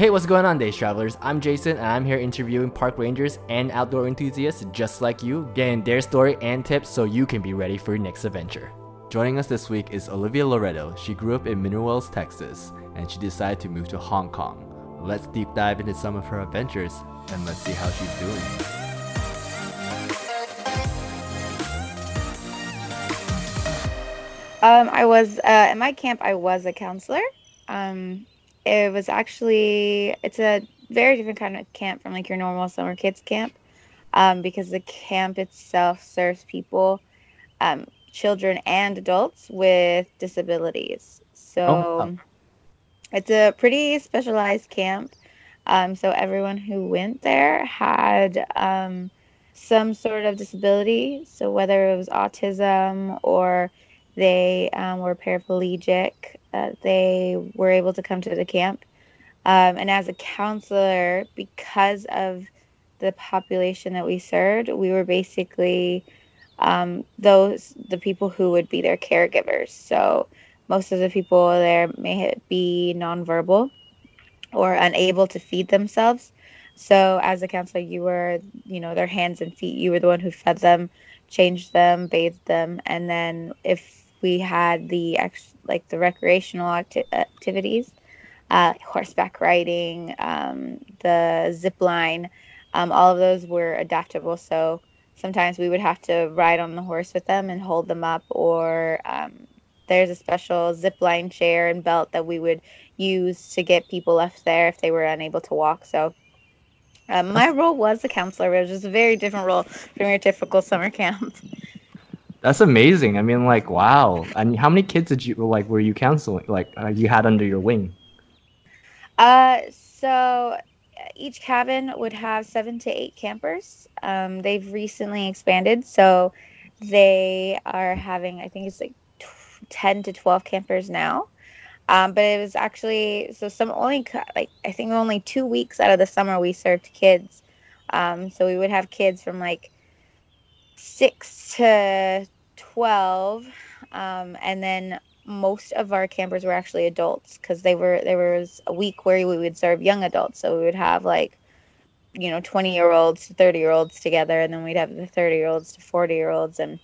Hey, what's going on, Days Travelers? I'm Jason, and I'm here interviewing park rangers and outdoor enthusiasts just like you, getting their story and tips so you can be ready for your next adventure. Joining us this week is Olivia Loretto. She grew up in Mineral Wells, Texas, and she decided to move to Hong Kong. Let's deep dive into some of her adventures, and let's see how she's doing. Um, I was uh, at my camp. I was a counselor. Um, it was actually it's a very different kind of camp from like your normal summer kids camp um, because the camp itself serves people um, children and adults with disabilities. So oh. it's a pretty specialized camp. Um, so everyone who went there had um, some sort of disability. So whether it was autism or they um, were paraplegic uh, they were able to come to the camp. Um, and as a counselor, because of the population that we served, we were basically um, those the people who would be their caregivers. So most of the people there may be nonverbal or unable to feed themselves. So as a counselor, you were, you know, their hands and feet. You were the one who fed them, changed them, bathed them, and then if we had the ex- like the recreational acti- activities, uh, horseback riding, um, the zip line. Um, all of those were adaptable. So sometimes we would have to ride on the horse with them and hold them up, or um, there's a special zip line chair and belt that we would use to get people up there if they were unable to walk. So um, my role was a counselor, which is a very different role from your typical summer camp. That's amazing. I mean, like, wow. And how many kids did you like? Were you counseling? Like, uh, you had under your wing? Uh, so each cabin would have seven to eight campers. Um, they've recently expanded, so they are having, I think it's like t- ten to twelve campers now. Um, but it was actually so some only like I think only two weeks out of the summer we served kids. Um, so we would have kids from like six to 12 um, and then most of our campers were actually adults because they were there was a week where we would serve young adults. So we would have like you know 20 year olds to 30 year olds together and then we'd have the 30 year olds to 40 year olds and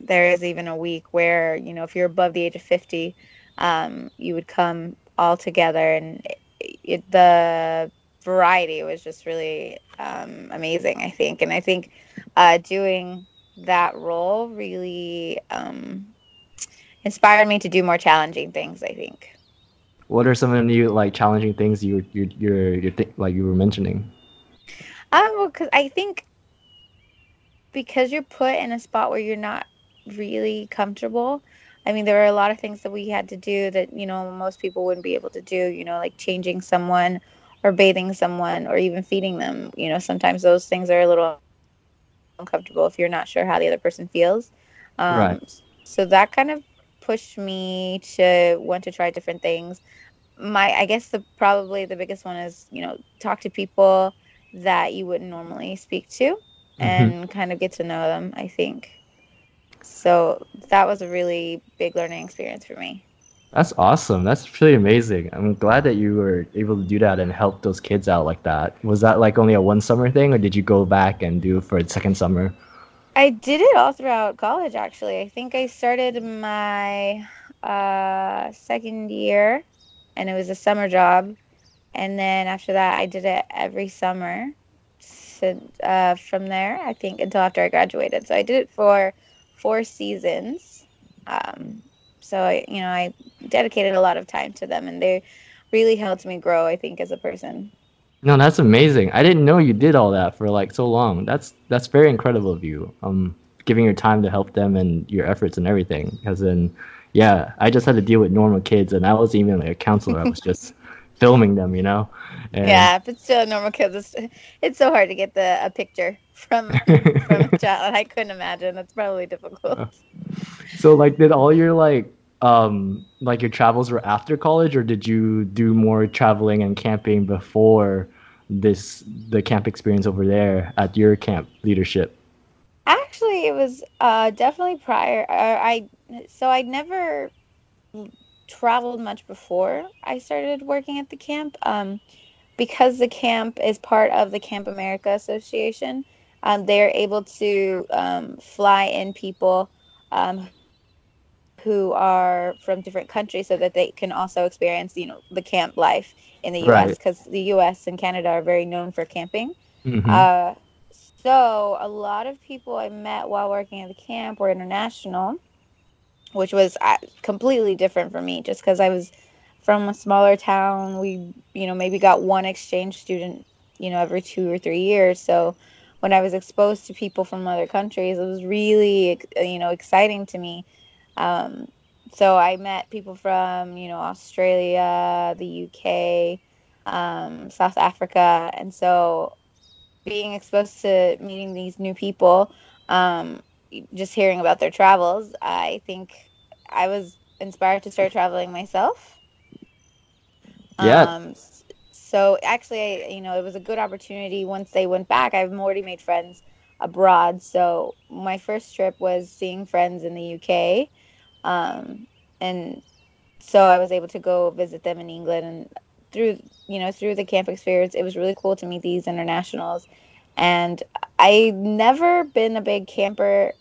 there is even a week where you know if you're above the age of 50 um, you would come all together. And it, it, the variety was just really um, amazing i think and i think uh, doing that role really um, inspired me to do more challenging things. I think. What are some of the new like challenging things you you you're, you're th- like you were mentioning? Um, well, because I think because you're put in a spot where you're not really comfortable. I mean, there were a lot of things that we had to do that you know most people wouldn't be able to do. You know, like changing someone or bathing someone or even feeding them. You know, sometimes those things are a little uncomfortable if you're not sure how the other person feels. Um, right. So that kind of pushed me to want to try different things. My, I guess the probably the biggest one is you know talk to people that you wouldn't normally speak to, mm-hmm. and kind of get to know them. I think. So that was a really big learning experience for me. That's awesome. That's really amazing. I'm glad that you were able to do that and help those kids out like that. Was that like only a one summer thing, or did you go back and do it for a second summer? I did it all throughout college, actually. I think I started my uh, second year, and it was a summer job. And then after that, I did it every summer. So, uh, from there, I think until after I graduated. So I did it for four seasons. Um, so I, you know, I dedicated a lot of time to them, and they really helped me grow. I think as a person. No, that's amazing. I didn't know you did all that for like so long. That's that's very incredible of you. Um, giving your time to help them and your efforts and everything. Because then, yeah, I just had to deal with normal kids, and I wasn't even like a counselor. I was just filming them, you know. And yeah, but still, normal kids. It's, it's so hard to get the a picture from from a child. I couldn't imagine. That's probably difficult. So, like, did all your like um like your travels were after college or did you do more traveling and camping before this the camp experience over there at your camp leadership? Actually it was uh definitely prior uh, i so i never traveled much before i started working at the camp um because the camp is part of the Camp America Association, um, they're able to um, fly in people um, who are from different countries so that they can also experience, you know, the camp life in the U.S. because right. the U.S. and Canada are very known for camping. Mm-hmm. Uh, so a lot of people I met while working at the camp were international, which was uh, completely different for me, just because I was from a smaller town. We, you know, maybe got one exchange student, you know, every two or three years. So when I was exposed to people from other countries, it was really, you know, exciting to me. Um, so I met people from, you know, Australia, the UK, um, South Africa, and so being exposed to meeting these new people, um, just hearing about their travels, I think I was inspired to start traveling myself. Yeah. Um, so actually, I, you know, it was a good opportunity. Once they went back, I've already made friends abroad. So my first trip was seeing friends in the UK, um, and so I was able to go visit them in England. And through, you know, through the camp experience, it was really cool to meet these internationals. And I never been a big camper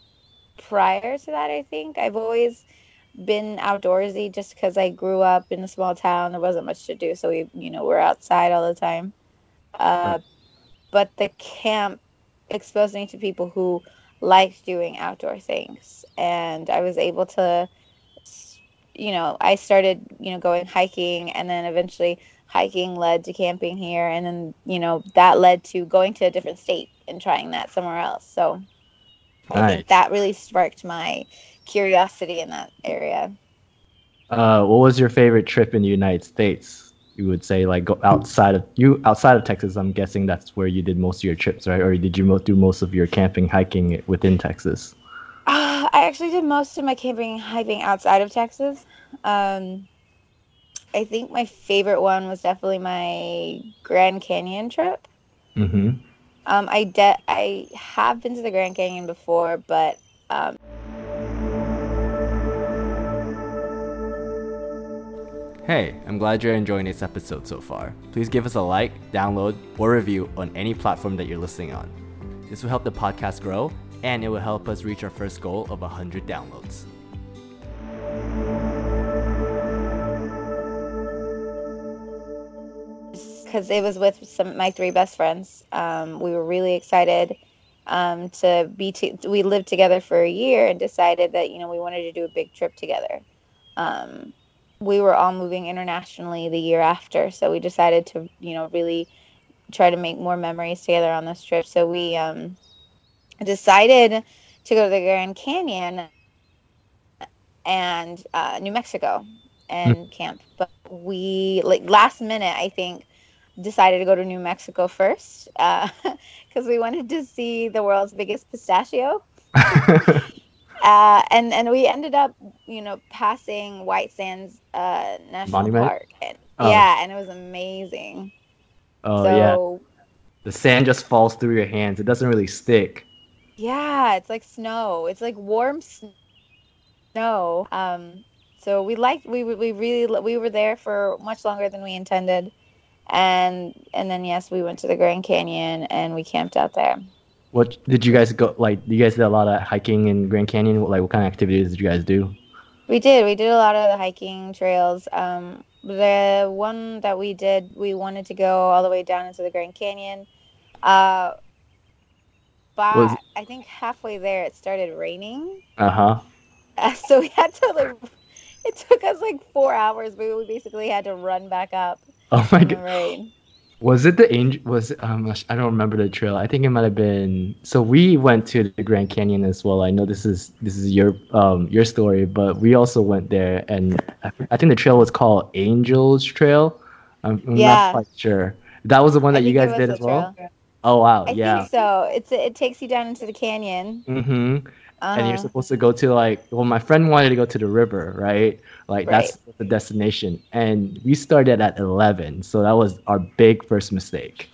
prior to that. I think I've always been outdoorsy just because I grew up in a small town. There wasn't much to do, so we, you know, we're outside all the time. Uh, but the camp exposed me to people who liked doing outdoor things, and I was able to, you know, I started, you know, going hiking, and then eventually hiking led to camping here, and then you know that led to going to a different state and trying that somewhere else. So nice. I think that really sparked my curiosity in that area. Uh, what was your favorite trip in the United States? You would say like go outside of you outside of Texas. I'm guessing that's where you did most of your trips, right? Or did you do most of your camping, hiking within Texas? Uh, I actually did most of my camping, hiking outside of Texas. Um, I think my favorite one was definitely my Grand Canyon trip. Mm-hmm. Um, I de- I have been to the Grand Canyon before, but um, Hey, I'm glad you're enjoying this episode so far. Please give us a like, download, or review on any platform that you're listening on. This will help the podcast grow and it will help us reach our first goal of 100 downloads. Because it was with some my three best friends. Um, we were really excited um, to be. T- we lived together for a year and decided that you know we wanted to do a big trip together. Um, we were all moving internationally the year after, so we decided to, you know, really try to make more memories together on this trip. So we um, decided to go to the Grand Canyon and uh, New Mexico and mm. camp. But we like last minute, I think, decided to go to New Mexico first because uh, we wanted to see the world's biggest pistachio. Uh, and and we ended up, you know, passing White Sands uh, National Monument? Park. And, oh. Yeah, and it was amazing. Oh so, yeah. The sand just falls through your hands. It doesn't really stick. Yeah, it's like snow. It's like warm snow. Um, so we liked we we really we were there for much longer than we intended, and and then yes, we went to the Grand Canyon and we camped out there. What did you guys go like? You guys did a lot of hiking in Grand Canyon. Like, what kind of activities did you guys do? We did. We did a lot of the hiking trails. Um, the one that we did, we wanted to go all the way down into the Grand Canyon. Uh, but Was... I think halfway there it started raining. Uh-huh. Uh, so we had to like. It took us like four hours, but we basically had to run back up. Oh my god! Was it the angel? Was um I don't remember the trail. I think it might have been. So we went to the Grand Canyon as well. I know this is this is your um your story, but we also went there, and I, think the trail was called Angels Trail. I'm, I'm yeah. not quite sure. That was the one that you guys did as well. Oh wow! I yeah. think so. It's it takes you down into the canyon. Mm-hmm. Uh-huh. And you're uh-huh. supposed to go to like well, my friend wanted to go to the river, right? Like right. that's the destination. And we started at eleven, so that was our big first mistake.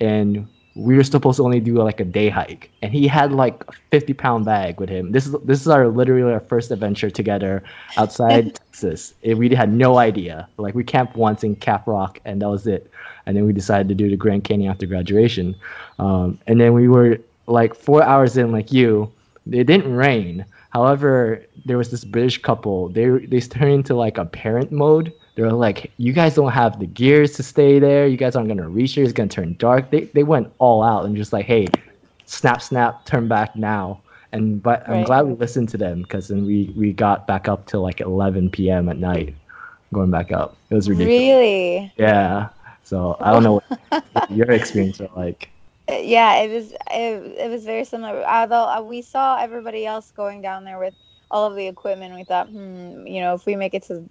And we were supposed to only do like a day hike, and he had like a 50 pound bag with him. This is this is our literally our first adventure together outside Texas. It, we had no idea. Like we camped once in Cap Rock and that was it. And then we decided to do the Grand Canyon after graduation. Um, and then we were like four hours in, like you. It didn't rain. However, there was this British couple. They they turned into like a parent mode They were like, you guys don't have the gears to stay there. You guys aren't gonna reach it. It's gonna turn dark. They they went all out and just like, hey, snap, snap, turn back now. And but I'm glad we listened to them because then we we got back up till like 11 p.m. at night, going back up. It was ridiculous. Really? Yeah. So I don't know what your experience was like. Yeah, it was it, it was very similar. Although uh, we saw everybody else going down there with all of the equipment, we thought, hmm, you know, if we make it to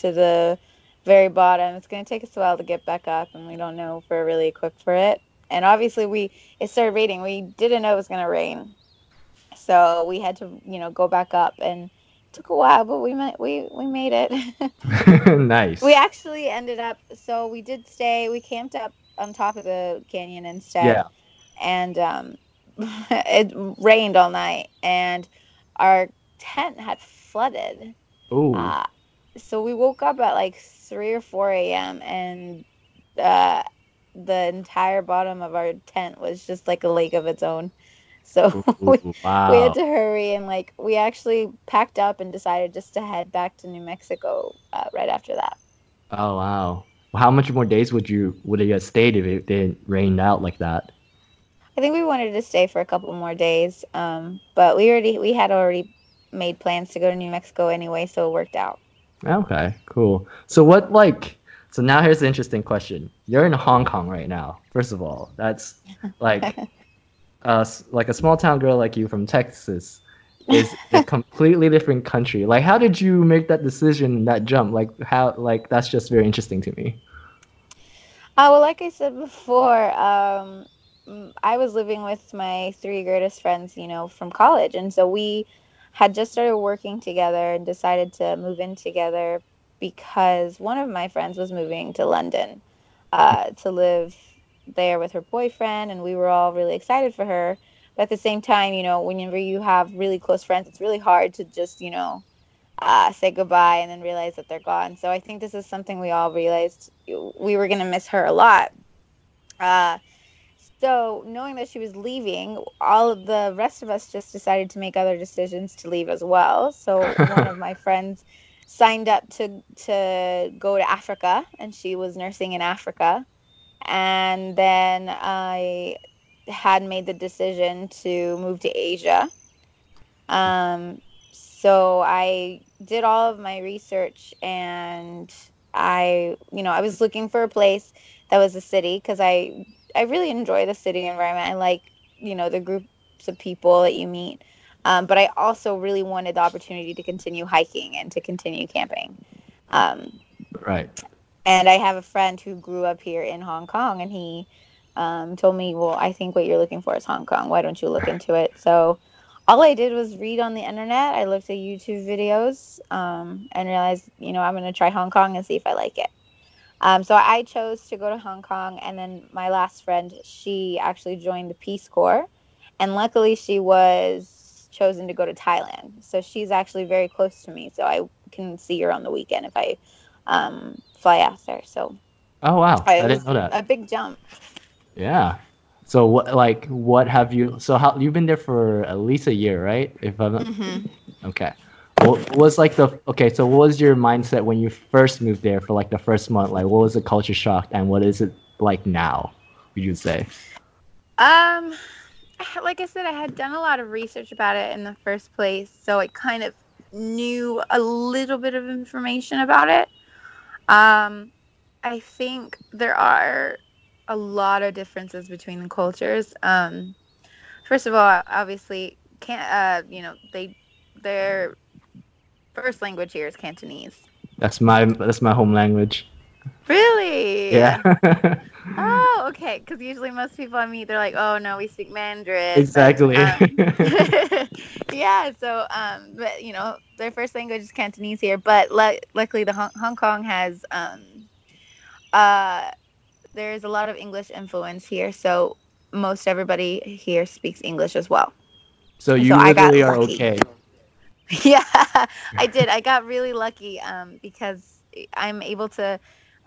to the very bottom. It's going to take us a while to get back up, and we don't know if we're really equipped for it. And obviously, we it started raining. We didn't know it was going to rain, so we had to, you know, go back up. And it took a while, but we met, we we made it. nice. We actually ended up. So we did stay. We camped up on top of the canyon instead. Yeah. And um, it rained all night, and our tent had flooded. Oh. Uh, so we woke up at like 3 or 4 a.m. and uh, the entire bottom of our tent was just like a lake of its own. So we, wow. we had to hurry and like we actually packed up and decided just to head back to New Mexico uh, right after that. Oh wow! How much more days would you would you have stayed if it didn't rain out like that? I think we wanted to stay for a couple more days, um, but we already we had already made plans to go to New Mexico anyway, so it worked out. Okay, cool. So what like so now here's the interesting question. You're in Hong Kong right now. First of all, that's like uh like a small town girl like you from Texas is a completely different country. Like how did you make that decision, and that jump? Like how like that's just very interesting to me. Uh, well, like I said before, um, I was living with my three greatest friends, you know, from college, and so we had just started working together and decided to move in together because one of my friends was moving to London uh, to live there with her boyfriend, and we were all really excited for her. But at the same time, you know, whenever you have really close friends, it's really hard to just, you know, uh, say goodbye and then realize that they're gone. So I think this is something we all realized we were going to miss her a lot. Uh, so, knowing that she was leaving, all of the rest of us just decided to make other decisions to leave as well. So, one of my friends signed up to to go to Africa, and she was nursing in Africa. And then I had made the decision to move to Asia. Um, so I did all of my research, and I, you know, I was looking for a place that was a city because I I really enjoy the city environment. I like, you know, the groups of people that you meet. Um, but I also really wanted the opportunity to continue hiking and to continue camping. Um, right. And I have a friend who grew up here in Hong Kong, and he um, told me, "Well, I think what you're looking for is Hong Kong. Why don't you look into it?" So all I did was read on the internet. I looked at YouTube videos um, and realized, you know, I'm going to try Hong Kong and see if I like it. Um, so I chose to go to Hong Kong, and then my last friend, she actually joined the Peace Corps, and luckily she was chosen to go to Thailand. So she's actually very close to me, so I can see her on the weekend if I um, fly out there. So. Oh wow! I didn't know that. A big jump. Yeah. So what, like, what have you? So how you've been there for at least a year, right? If I'm. Mm-hmm. Okay. What was like the okay? So what was your mindset when you first moved there for like the first month? Like, what was the culture shock, and what is it like now? Would you say? Um, like I said, I had done a lot of research about it in the first place, so I kind of knew a little bit of information about it. Um, I think there are a lot of differences between the cultures. Um, first of all, obviously, can't uh, you know they they're first language here is Cantonese. That's my that's my home language. Really? Yeah. oh, okay. Because usually most people I meet, they're like, "Oh no, we speak Mandarin." Exactly. But, um, yeah. So, um, but you know, their first language is Cantonese here. But le- luckily, the Hong-, Hong Kong has um, uh, there's a lot of English influence here. So most everybody here speaks English as well. So you So literally are lucky. okay. Yeah, I did. I got really lucky um, because I'm able to,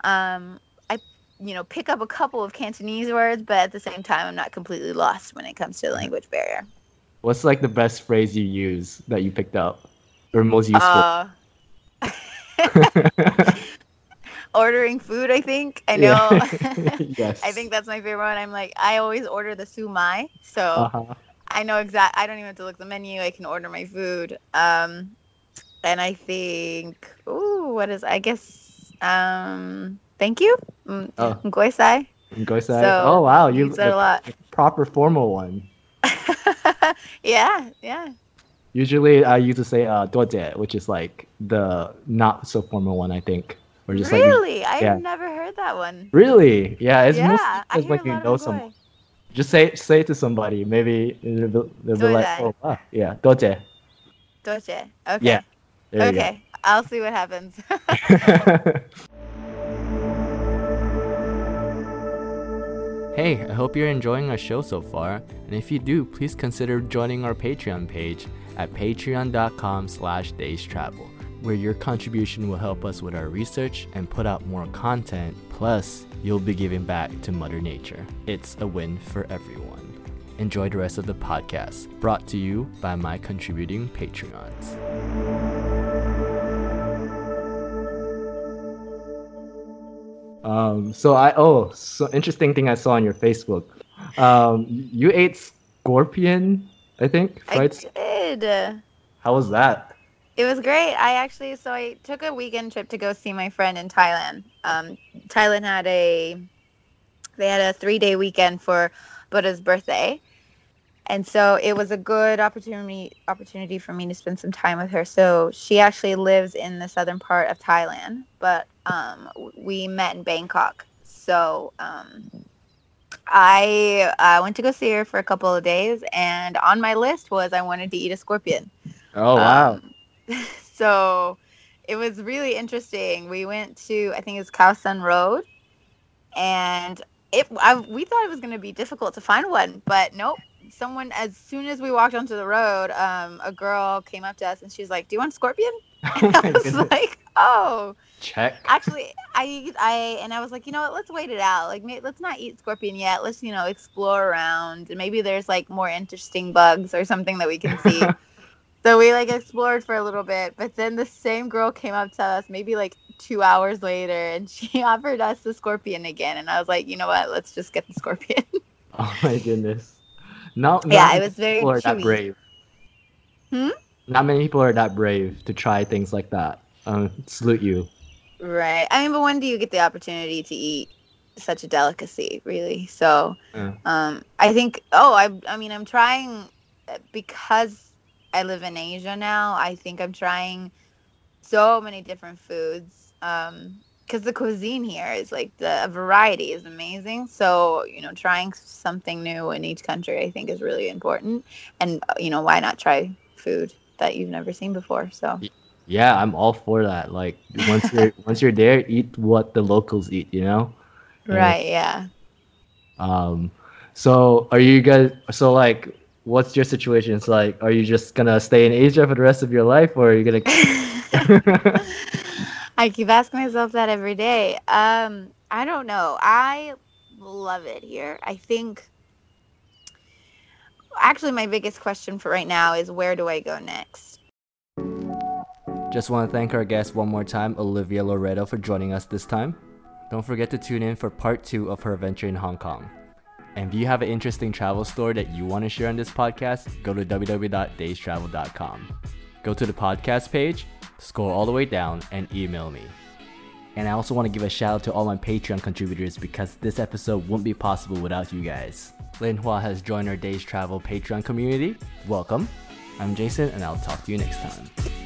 um, I, you know, pick up a couple of Cantonese words, but at the same time, I'm not completely lost when it comes to the language barrier. What's like the best phrase you use that you picked up, or most useful? Uh, ordering food, I think. I Yeah. know. yes. I think that's my favorite one. I'm like, I always order the sumai, so Uh-huh. I know exact. I don't even have to look at the menu. I can order my food. Um, and I think, ooh, what is? I guess, um, thank you, mm, Oh. Ngoisai. Go say, So, oh wow, you said a lot. proper formal one. yeah, yeah. Usually I used to say uh, which is like the not so formal one, I think. Or just like really, I've never heard that one. really, yeah, it's yeah, mostly I just hear like you know of some. Just say say it to somebody. Maybe they'll be, they'll be like, oh, wow. yeah, doce. Doce. Okay. Yeah. There okay. I'll see what happens. hey, I hope you're enjoying our show so far, and if you do, please consider joining our Patreon page at patreon.com slash daystravel, where your contribution will help us with our research and put out more content plus you'll be giving back to Mother Nature. It's a win for everyone. Enjoy the rest of the podcast, brought to you by my contributing Patreons. Um, so I oh, so interesting thing I saw on your Facebook. Um, you ate scorpion, I think, I right? did. How was that? It was great. I actually so I took a weekend trip to go see my friend in Thailand. Um, Thailand had a they had a three day weekend for Buddha's birthday, and so it was a good opportunity opportunity for me to spend some time with her. So she actually lives in the southern part of Thailand, but um, we met in Bangkok. So um, I uh, went to go see her for a couple of days, and on my list was I wanted to eat a scorpion. Oh wow! Um, so it was really interesting. We went to I think it's Khao San Road, and it I, we thought it was going to be difficult to find one, but nope. Someone as soon as we walked onto the road, um, a girl came up to us and she's like, "Do you want scorpion?" oh I was goodness. like, "Oh." Check. Actually, I I and I was like, you know what? Let's wait it out. Like, may, let's not eat scorpion yet. Let's you know explore around, and maybe there's like more interesting bugs or something that we can see. So we like explored for a little bit, but then the same girl came up to us maybe like two hours later, and she offered us the scorpion again. And I was like, you know what? Let's just get the scorpion. Oh my goodness. Not, yeah, it was very people are that brave. Hmm? Not many people are that brave to try things like that. Um, salute you. Right. I mean, but when do you get the opportunity to eat such a delicacy, really? So, Yeah. um, I think. Oh, I. I mean, I'm trying uh, because I live in Asia now. I think I'm trying so many different foods. Um, because the cuisine here is like the variety is amazing. So you know, trying something new in each country, I think, is really important. And uh, you know, why not try food that you've never seen before? So. Yeah, I'm all for that. Like once you're once you're there, eat what the locals eat. You know. Right. Yeah. Um, so are you guys? So like, what's your situation? It's like, are you just gonna stay in Asia for the rest of your life, or are you gonna? I keep asking myself that every day. Um, I don't know. I love it here. I think actually my biggest question for right now is where do I go next? Just want to thank our guest one more time, Olivia Loreto, for joining us this time. Don't forget to tune in for part two of her adventure in Hong Kong. And if you have an interesting travel story that you want to share on this podcast, go to www.daystravel.com. Go to the podcast page, scroll all the way down, and email me. And I also want to give a shout out to all my Patreon contributors because this episode wouldn't be possible without you guys. Lin Hua has joined our Days Travel Patreon community. Welcome. I'm Jason, and I'll talk to you next time.